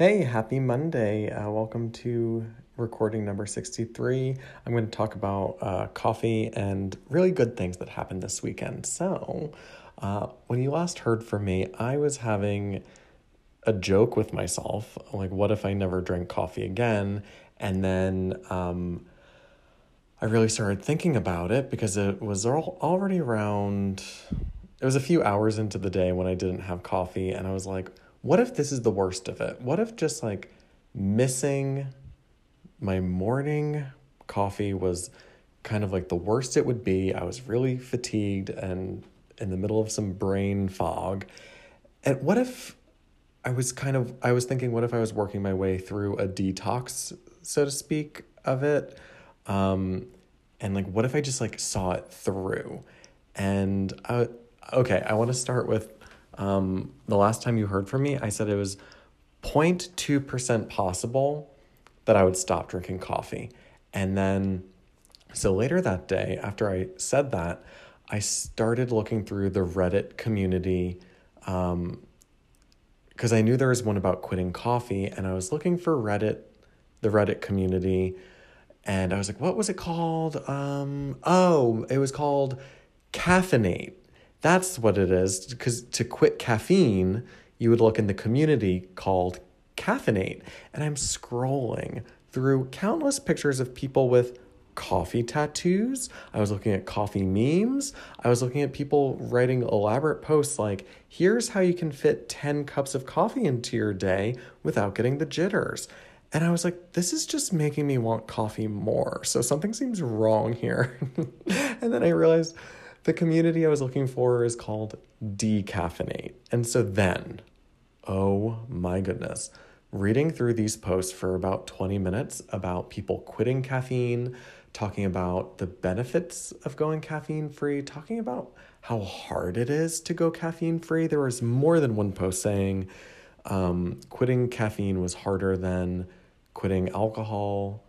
Hey, happy Monday. Uh, welcome to recording number 63. I'm going to talk about uh, coffee and really good things that happened this weekend. So, uh, when you last heard from me, I was having a joke with myself like, what if I never drank coffee again? And then um, I really started thinking about it because it was all, already around, it was a few hours into the day when I didn't have coffee, and I was like, what if this is the worst of it? What if just like missing my morning coffee was kind of like the worst it would be? I was really fatigued and in the middle of some brain fog. And what if I was kind of, I was thinking, what if I was working my way through a detox, so to speak, of it? Um, and like, what if I just like saw it through? And I, okay, I want to start with um, the last time you heard from me, I said it was 0.2% possible that I would stop drinking coffee. And then, so later that day, after I said that, I started looking through the Reddit community because um, I knew there was one about quitting coffee, and I was looking for Reddit, the Reddit community, and I was like, what was it called? Um, oh, it was called Caffeinate. That's what it is. Because to quit caffeine, you would look in the community called Caffeinate. And I'm scrolling through countless pictures of people with coffee tattoos. I was looking at coffee memes. I was looking at people writing elaborate posts like, here's how you can fit 10 cups of coffee into your day without getting the jitters. And I was like, this is just making me want coffee more. So something seems wrong here. and then I realized the community I was looking for is called Decaffeinate. And so then, oh my goodness, reading through these posts for about 20 minutes about people quitting caffeine, talking about the benefits of going caffeine free, talking about how hard it is to go caffeine free. There was more than one post saying um, quitting caffeine was harder than quitting alcohol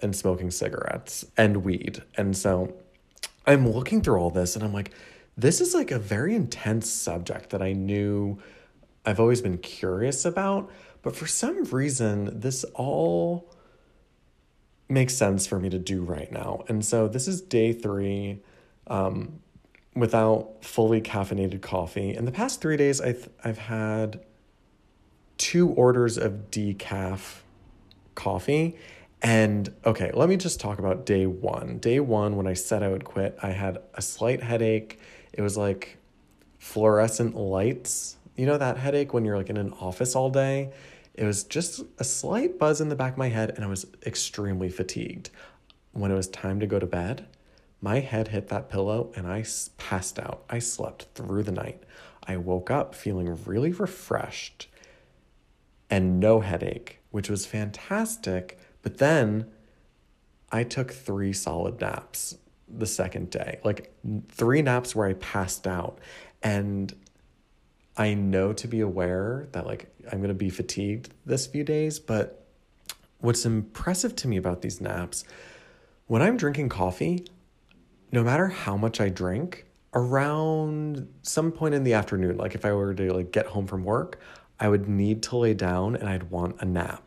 and smoking cigarettes and weed. And so I'm looking through all this and I'm like, this is like a very intense subject that I knew I've always been curious about. But for some reason, this all makes sense for me to do right now. And so this is day three um, without fully caffeinated coffee. In the past three days, I've, I've had two orders of decaf coffee and okay, let me just talk about day one. Day one, when I said I would quit, I had a slight headache. It was like fluorescent lights. You know that headache when you're like in an office all day? It was just a slight buzz in the back of my head, and I was extremely fatigued. When it was time to go to bed, my head hit that pillow and I passed out. I slept through the night. I woke up feeling really refreshed and no headache, which was fantastic but then I took three solid naps the second day, like three naps where I passed out. And I know to be aware that like I'm going to be fatigued this few days, but what's impressive to me about these naps, when I'm drinking coffee, no matter how much I drink, around some point in the afternoon, like if I were to like get home from work, I would need to lay down and I'd want a nap.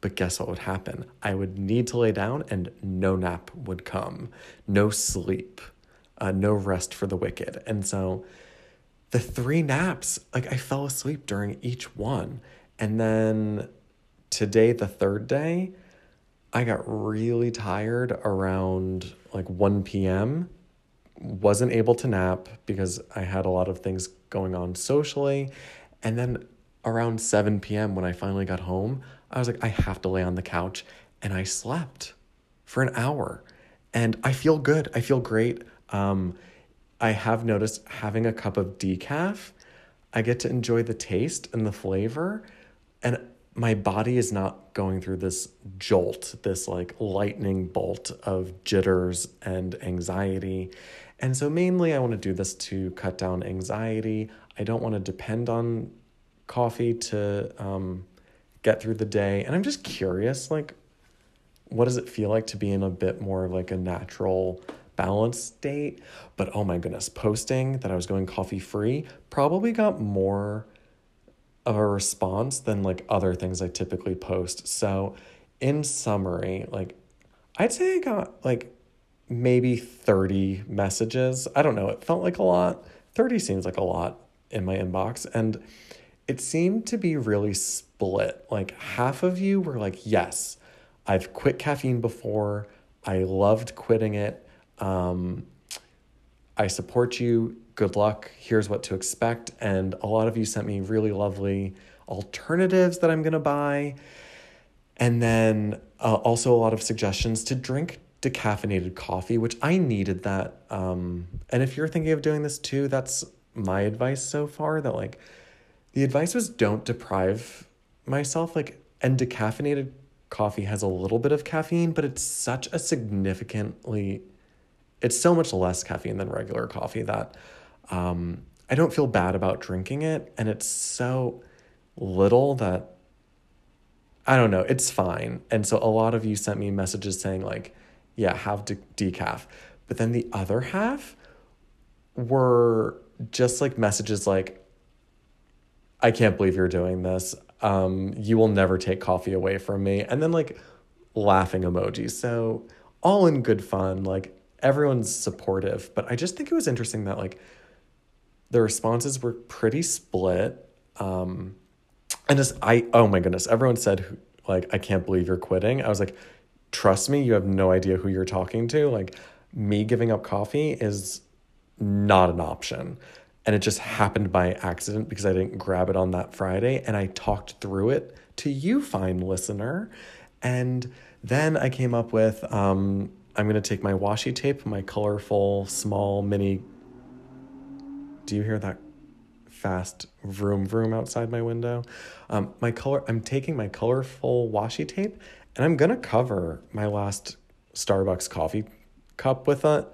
But guess what would happen? I would need to lay down and no nap would come, no sleep, uh, no rest for the wicked. And so the three naps, like I fell asleep during each one. And then today, the third day, I got really tired around like 1 p.m. Wasn't able to nap because I had a lot of things going on socially. And then around 7 p.m., when I finally got home, I was like, I have to lay on the couch. And I slept for an hour. And I feel good. I feel great. Um, I have noticed having a cup of decaf, I get to enjoy the taste and the flavor. And my body is not going through this jolt, this like lightning bolt of jitters and anxiety. And so, mainly, I want to do this to cut down anxiety. I don't want to depend on coffee to um, get through the day. And I'm just curious, like, what does it feel like to be in a bit more of like a natural balanced state? But oh my goodness, posting that I was going coffee free probably got more of a response than like other things I typically post. So, in summary, like I'd say I got like maybe 30 messages. I don't know, it felt like a lot. 30 seems like a lot in my inbox and it seemed to be really split. Like half of you were like, "Yes, I've quit caffeine before. I loved quitting it. Um, I support you. Good luck. Here's what to expect. And a lot of you sent me really lovely alternatives that I'm going to buy. And then uh, also a lot of suggestions to drink decaffeinated coffee, which I needed that. Um, and if you're thinking of doing this too, that's my advice so far that like the advice was don't deprive myself like and decaffeinated coffee has a little bit of caffeine, but it's such a significantly it's so much less caffeine than regular coffee that um, I don't feel bad about drinking it. And it's so little that I don't know, it's fine. And so a lot of you sent me messages saying, like, yeah, have de- decaf. But then the other half were just like messages like, I can't believe you're doing this. Um, you will never take coffee away from me. And then like laughing emojis. So all in good fun. Like everyone's supportive. But I just think it was interesting that like the responses were pretty split. Um, and just I oh my goodness, everyone said like I can't believe you're quitting. I was like, trust me, you have no idea who you're talking to. Like me giving up coffee is not an option. And it just happened by accident because I didn't grab it on that Friday and I talked through it to you, fine listener. And then I came up with um, I'm going to take my washi tape, my colorful, small, mini. Do you hear that fast vroom vroom outside my window? Um, my color. I'm taking my colorful washi tape and I'm going to cover my last Starbucks coffee cup with it.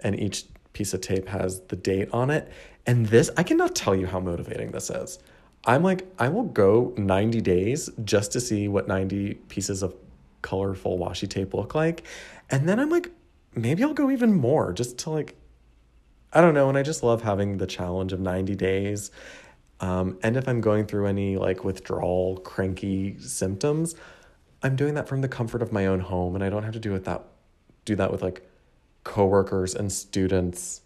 And each piece of tape has the date on it. And this, I cannot tell you how motivating this is. I'm like, I will go 90 days just to see what 90 pieces of colorful washi tape look like. And then I'm like, maybe I'll go even more just to like, I don't know. And I just love having the challenge of 90 days. Um, and if I'm going through any like withdrawal, cranky symptoms, I'm doing that from the comfort of my own home. And I don't have to do it that, do that with like coworkers and students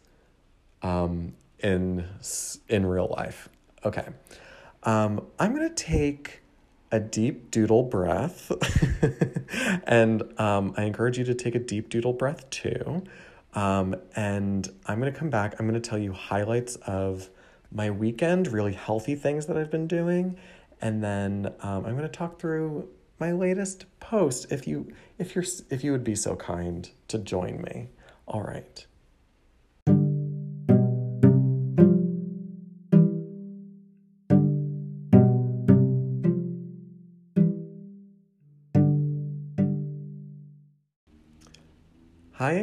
um, in in real life. Okay, um, I'm gonna take a deep doodle breath, and um, I encourage you to take a deep doodle breath too. Um, and I'm gonna come back. I'm gonna tell you highlights of my weekend, really healthy things that I've been doing, and then um, I'm gonna talk through my latest post. If you if you're if you would be so kind to join me. All right.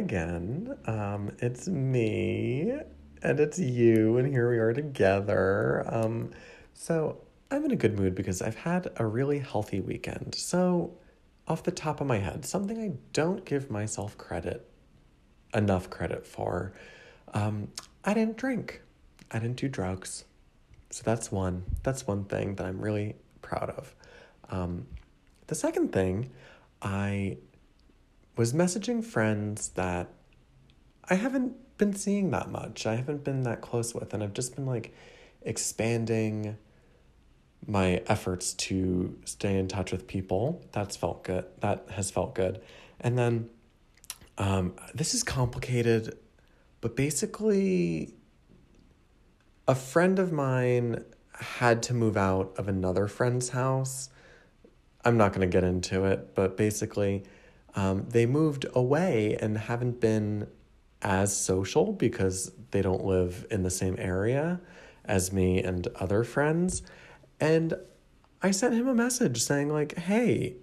Again. Um, it's me and it's you, and here we are together. Um, so I'm in a good mood because I've had a really healthy weekend. So, off the top of my head, something I don't give myself credit enough credit for. Um, I didn't drink. I didn't do drugs. So that's one. That's one thing that I'm really proud of. Um, the second thing, I was messaging friends that I haven't been seeing that much. I haven't been that close with, and I've just been like expanding my efforts to stay in touch with people. That's felt good. That has felt good. And then um, this is complicated, but basically, a friend of mine had to move out of another friend's house. I'm not going to get into it, but basically, um, they moved away and haven't been as social because they don't live in the same area as me and other friends. And I sent him a message saying, like, hey,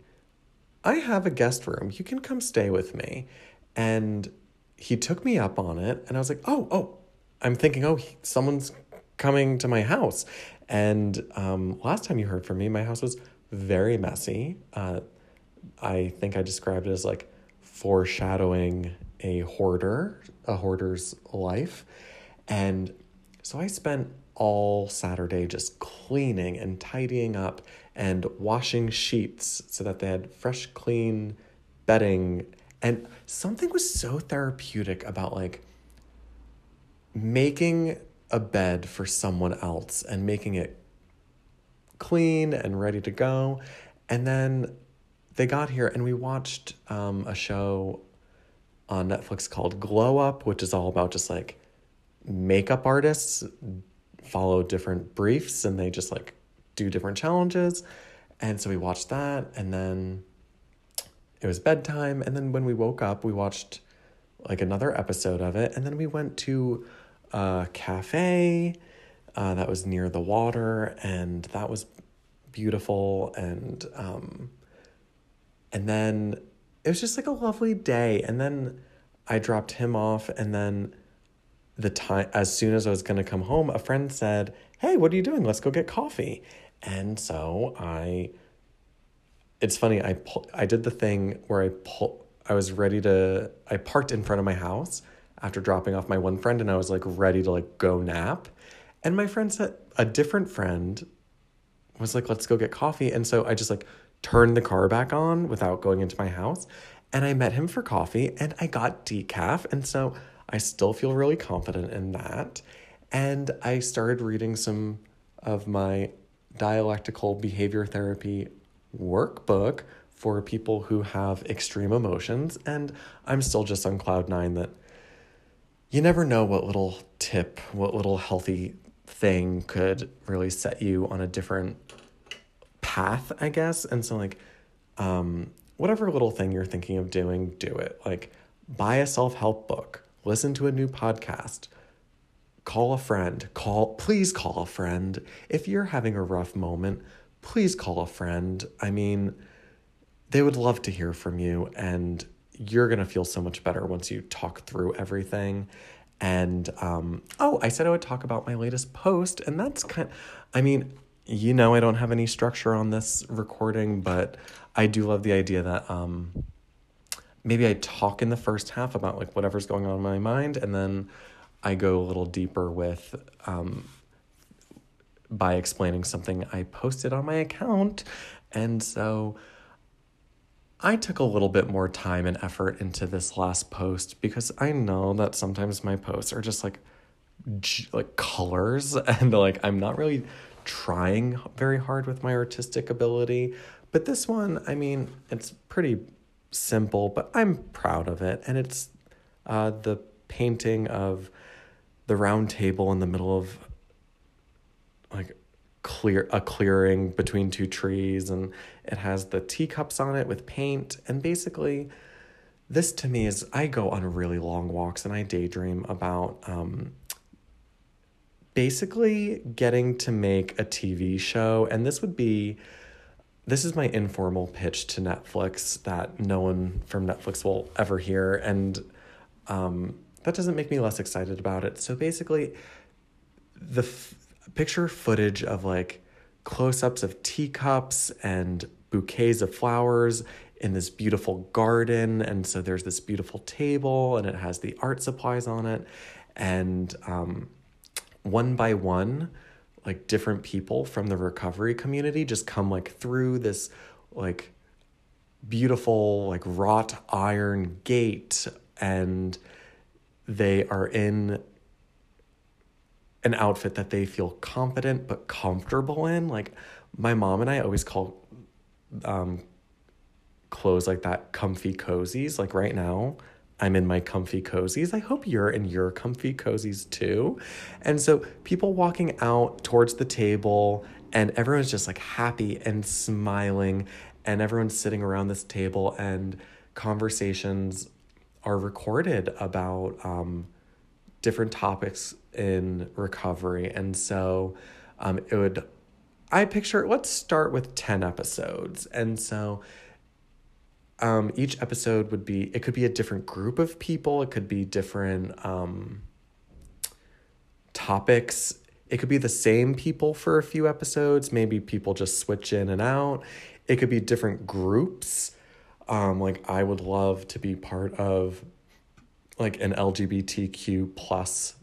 I have a guest room. You can come stay with me. And he took me up on it, and I was like, oh, oh, I'm thinking, oh, he, someone's coming to my house. And um, last time you heard from me, my house was very messy. Uh, I think I described it as like foreshadowing a hoarder, a hoarder's life. And so I spent all Saturday just cleaning and tidying up and washing sheets so that they had fresh, clean bedding. And something was so therapeutic about like making a bed for someone else and making it clean and ready to go. And then they got here and we watched um, a show on Netflix called Glow Up, which is all about just like makeup artists follow different briefs and they just like do different challenges. And so we watched that and then it was bedtime. And then when we woke up we watched like another episode of it. And then we went to a cafe uh, that was near the water and that was beautiful. And um and then it was just like a lovely day and then I dropped him off and then the time as soon as I was going to come home, a friend said, "Hey, what are you doing? Let's go get coffee." And so I it's funny, I pu- I did the thing where I pull I was ready to I parked in front of my house after dropping off my one friend and I was like ready to like go nap. And my friend said a different friend was like, "Let's go get coffee." And so I just like turned the car back on without going into my house and I met him for coffee and I got decaf. And so I still feel really confident in that. And I started reading some of my dialectical behavior therapy workbook for people who have extreme emotions. And I'm still just on cloud nine that you never know what little tip, what little healthy thing could really set you on a different path, I guess. And so, like, um, whatever little thing you're thinking of doing, do it. Like, buy a self help book listen to a new podcast, call a friend, call please call a friend. If you're having a rough moment, please call a friend. I mean, they would love to hear from you and you're going to feel so much better once you talk through everything. And um, oh, I said I would talk about my latest post, and that's kind. I mean, you know, I don't have any structure on this recording, but I do love the idea that um, maybe I talk in the first half about like whatever's going on in my mind, and then I go a little deeper with um, by explaining something I posted on my account. And so I took a little bit more time and effort into this last post because I know that sometimes my posts are just like like colors and like I'm not really trying very hard with my artistic ability. But this one, I mean, it's pretty simple, but I'm proud of it. And it's uh, the painting of the round table in the middle of like clear a clearing between two trees and it has the teacups on it with paint and basically this to me is I go on really long walks and I daydream about um, basically getting to make a TV show and this would be this is my informal pitch to Netflix that no one from Netflix will ever hear. And um, that doesn't make me less excited about it. So basically, the f- picture footage of like close ups of teacups and bouquets of flowers in this beautiful garden. And so there's this beautiful table and it has the art supplies on it. And um, one by one, like different people from the recovery community just come like through this like beautiful like wrought iron gate and they are in an outfit that they feel confident but comfortable in. Like my mom and I always call um clothes like that comfy cozies like right now I'm in my comfy cozies. I hope you're in your comfy cozies too. And so people walking out towards the table and everyone's just like happy and smiling and everyone's sitting around this table and conversations are recorded about um, different topics in recovery. And so um, it would, I picture, let's start with 10 episodes. And so um, each episode would be it could be a different group of people. It could be different um, topics. It could be the same people for a few episodes. Maybe people just switch in and out. It could be different groups. Um, like i would love to be part of like an lgbtq plus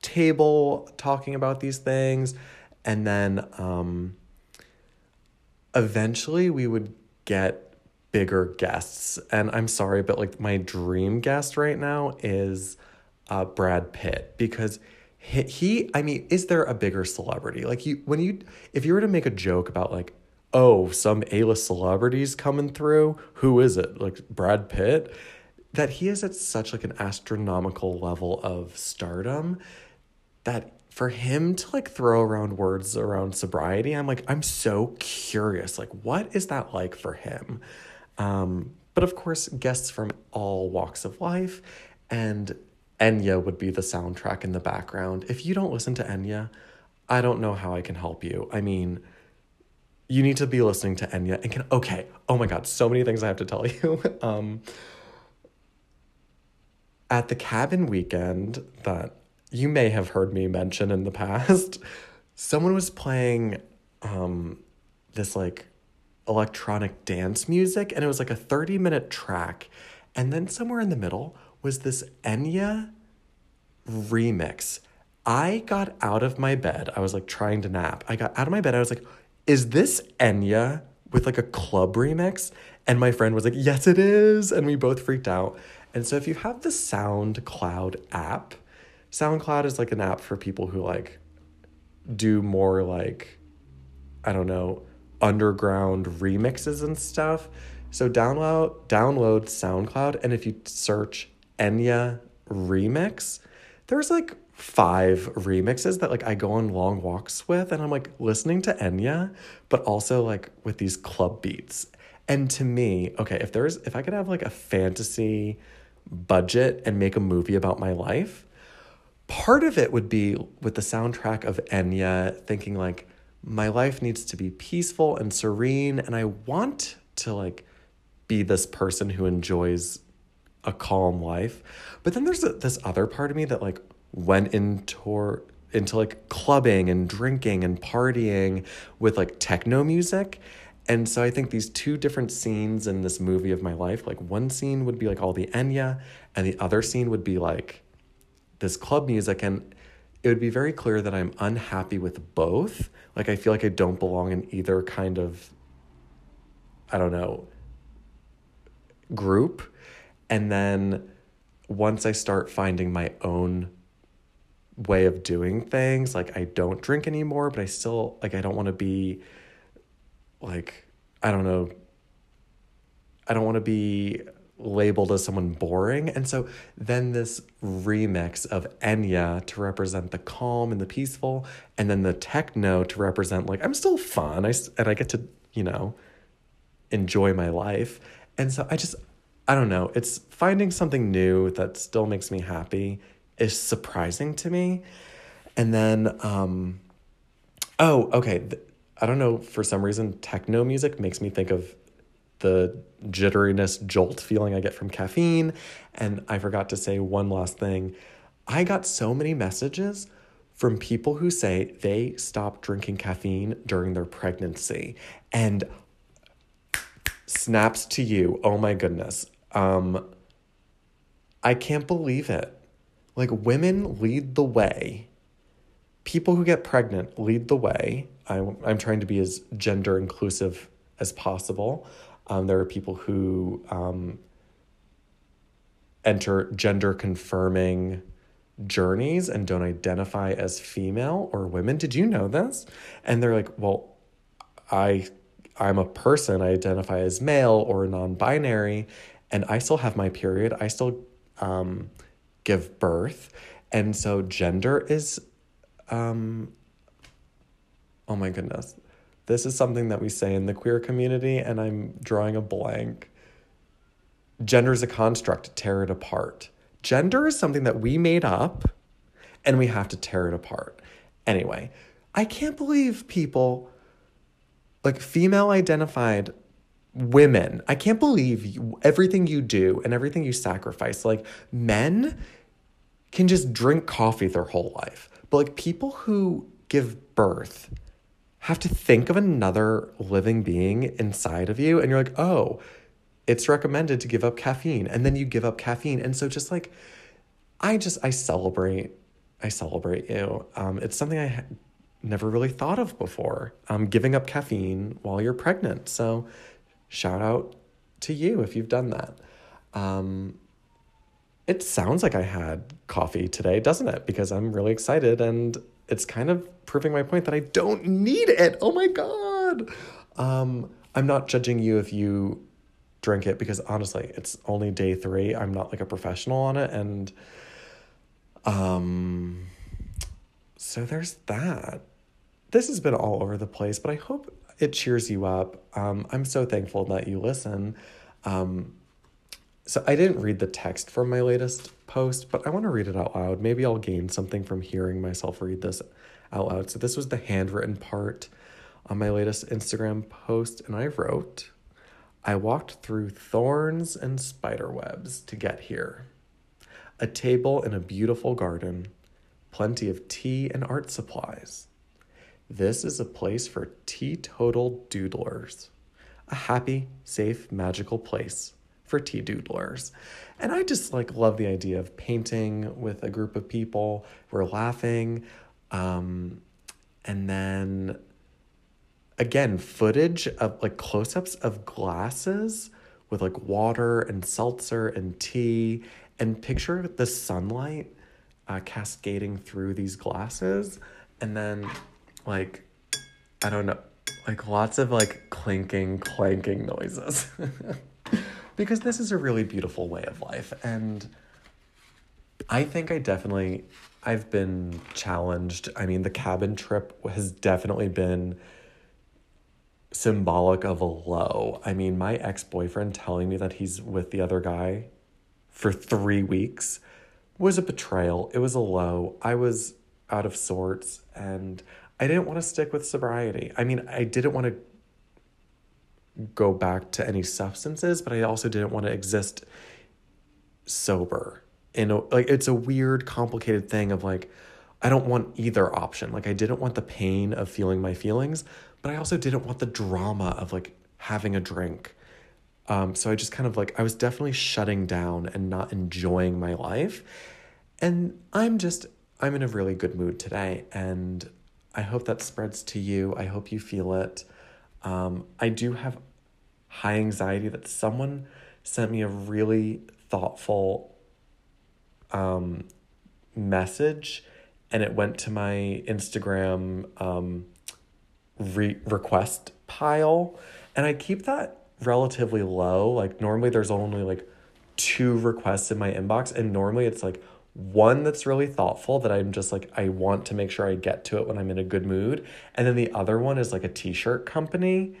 table talking about these things. And then um, eventually we would get bigger guests. And I'm sorry, but like my dream guest right now is uh, Brad Pitt because he, he, I mean, is there a bigger celebrity? Like you, when you, if you were to make a joke about like, oh, some A-list celebrities coming through, who is it? Like Brad Pitt? That he is at such like an astronomical level of stardom that for him to like throw around words around sobriety, I'm like, I'm so curious. Like, what is that like for him? Um, but of course, guests from all walks of life, and Enya would be the soundtrack in the background. If you don't listen to Enya, I don't know how I can help you. I mean, you need to be listening to Enya and can okay. Oh my god, so many things I have to tell you. um, at the cabin weekend that you may have heard me mention in the past, someone was playing um, this like electronic dance music, and it was like a 30 minute track. And then somewhere in the middle was this Enya remix. I got out of my bed. I was like trying to nap. I got out of my bed. I was like, is this Enya with like a club remix? And my friend was like, yes, it is. And we both freaked out. And so if you have the SoundCloud app, SoundCloud is like an app for people who like do more like I don't know, underground remixes and stuff. So download download SoundCloud and if you search Enya remix, there's like five remixes that like I go on long walks with and I'm like listening to Enya, but also like with these club beats. And to me, okay, if there's if I could have like a fantasy budget and make a movie about my life, part of it would be with the soundtrack of Enya, thinking like, my life needs to be peaceful and serene, and I want to like be this person who enjoys a calm life. But then there's this other part of me that like went into into like clubbing and drinking and partying with like techno music. And so I think these two different scenes in this movie of my life, like one scene would be like all the Enya, and the other scene would be like this club music and it would be very clear that I'm unhappy with both. Like I feel like I don't belong in either kind of I don't know group. And then once I start finding my own way of doing things, like I don't drink anymore, but I still like I don't want to be like I don't know I don't want to be labeled as someone boring. And so then this remix of Enya to represent the calm and the peaceful, and then the techno to represent like I'm still fun. I and I get to you know enjoy my life. And so I just I don't know. It's finding something new that still makes me happy is surprising to me. And then um oh okay. I don't know for some reason techno music makes me think of the jitteriness jolt feeling I get from caffeine. And I forgot to say one last thing. I got so many messages from people who say they stopped drinking caffeine during their pregnancy. And snaps to you. Oh my goodness. Um, I can't believe it. Like, women lead the way. People who get pregnant lead the way. I'm, I'm trying to be as gender inclusive as possible. Um, there are people who um, enter gender confirming journeys and don't identify as female or women. Did you know this? And they're like, well, I I'm a person, I identify as male or non-binary, and I still have my period. I still um, give birth. And so gender is um oh my goodness. This is something that we say in the queer community, and I'm drawing a blank. Gender is a construct, tear it apart. Gender is something that we made up, and we have to tear it apart. Anyway, I can't believe people, like female identified women, I can't believe you, everything you do and everything you sacrifice. Like men can just drink coffee their whole life, but like people who give birth have to think of another living being inside of you and you're like, "Oh, it's recommended to give up caffeine." And then you give up caffeine. And so just like I just I celebrate I celebrate you. Um, it's something I ha- never really thought of before. Um, giving up caffeine while you're pregnant. So, shout out to you if you've done that. Um, it sounds like I had coffee today, doesn't it? Because I'm really excited and it's kind of proving my point that I don't need it. Oh my God. Um, I'm not judging you if you drink it because honestly, it's only day three. I'm not like a professional on it. And um, so there's that. This has been all over the place, but I hope it cheers you up. Um, I'm so thankful that you listen. Um, so I didn't read the text from my latest post, but I want to read it out loud. Maybe I'll gain something from hearing myself read this out loud. So this was the handwritten part on my latest Instagram post, and I wrote, I walked through thorns and spider webs to get here. A table in a beautiful garden, plenty of tea and art supplies. This is a place for teetotal doodlers. A happy, safe, magical place for tea doodlers. And I just like love the idea of painting with a group of people. We're laughing. Um, and then again, footage of like close ups of glasses with like water and seltzer and tea. And picture the sunlight uh, cascading through these glasses. And then, like, I don't know, like lots of like clinking, clanking noises. because this is a really beautiful way of life. And I think I definitely, I've been challenged. I mean, the cabin trip has definitely been symbolic of a low. I mean, my ex boyfriend telling me that he's with the other guy for three weeks was a betrayal. It was a low. I was out of sorts and I didn't want to stick with sobriety. I mean, I didn't want to go back to any substances, but I also didn't want to exist sober. In a, like it's a weird, complicated thing of like, I don't want either option. Like I didn't want the pain of feeling my feelings, but I also didn't want the drama of like having a drink. Um, so I just kind of like I was definitely shutting down and not enjoying my life. And I'm just I'm in a really good mood today, and I hope that spreads to you. I hope you feel it. Um, I do have high anxiety that someone sent me a really thoughtful um, message and it went to my Instagram um, re- request pile. And I keep that relatively low. Like, normally there's only like two requests in my inbox, and normally it's like one that's really thoughtful that I'm just like, I want to make sure I get to it when I'm in a good mood. And then the other one is like a t shirt company.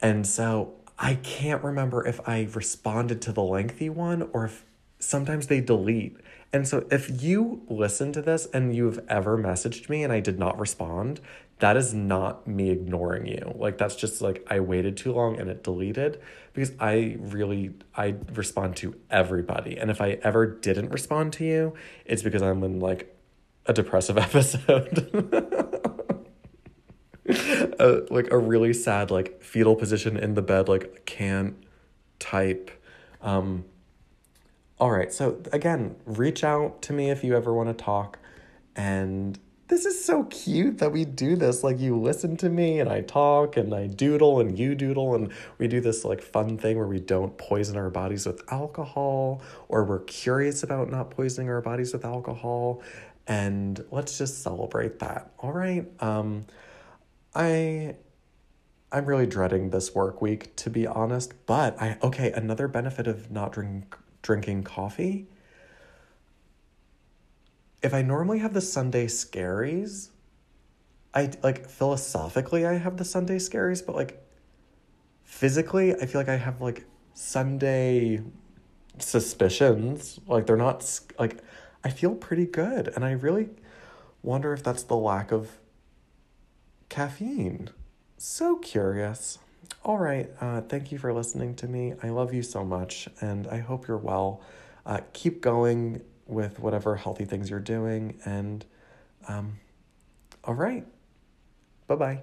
And so I can't remember if I responded to the lengthy one or if sometimes they delete. And so if you listen to this and you've ever messaged me and I did not respond, that is not me ignoring you. Like that's just like I waited too long and it deleted because I really I respond to everybody. And if I ever didn't respond to you, it's because I'm in like a depressive episode. uh, like a really sad like fetal position in the bed like can't type um all right so again reach out to me if you ever want to talk and this is so cute that we do this. Like, you listen to me and I talk and I doodle and you doodle, and we do this like fun thing where we don't poison our bodies with alcohol or we're curious about not poisoning our bodies with alcohol. And let's just celebrate that. All right. Um, I. I'm really dreading this work week to be honest, but I okay, another benefit of not drink drinking coffee if I normally have the Sunday scaries, I like philosophically I have the Sunday scaries, but like physically I feel like I have like Sunday suspicions. Like they're not like I feel pretty good and I really wonder if that's the lack of caffeine. So curious. All right, uh, thank you for listening to me. I love you so much and I hope you're well. Uh, keep going with whatever healthy things you're doing. And um, all right, bye bye.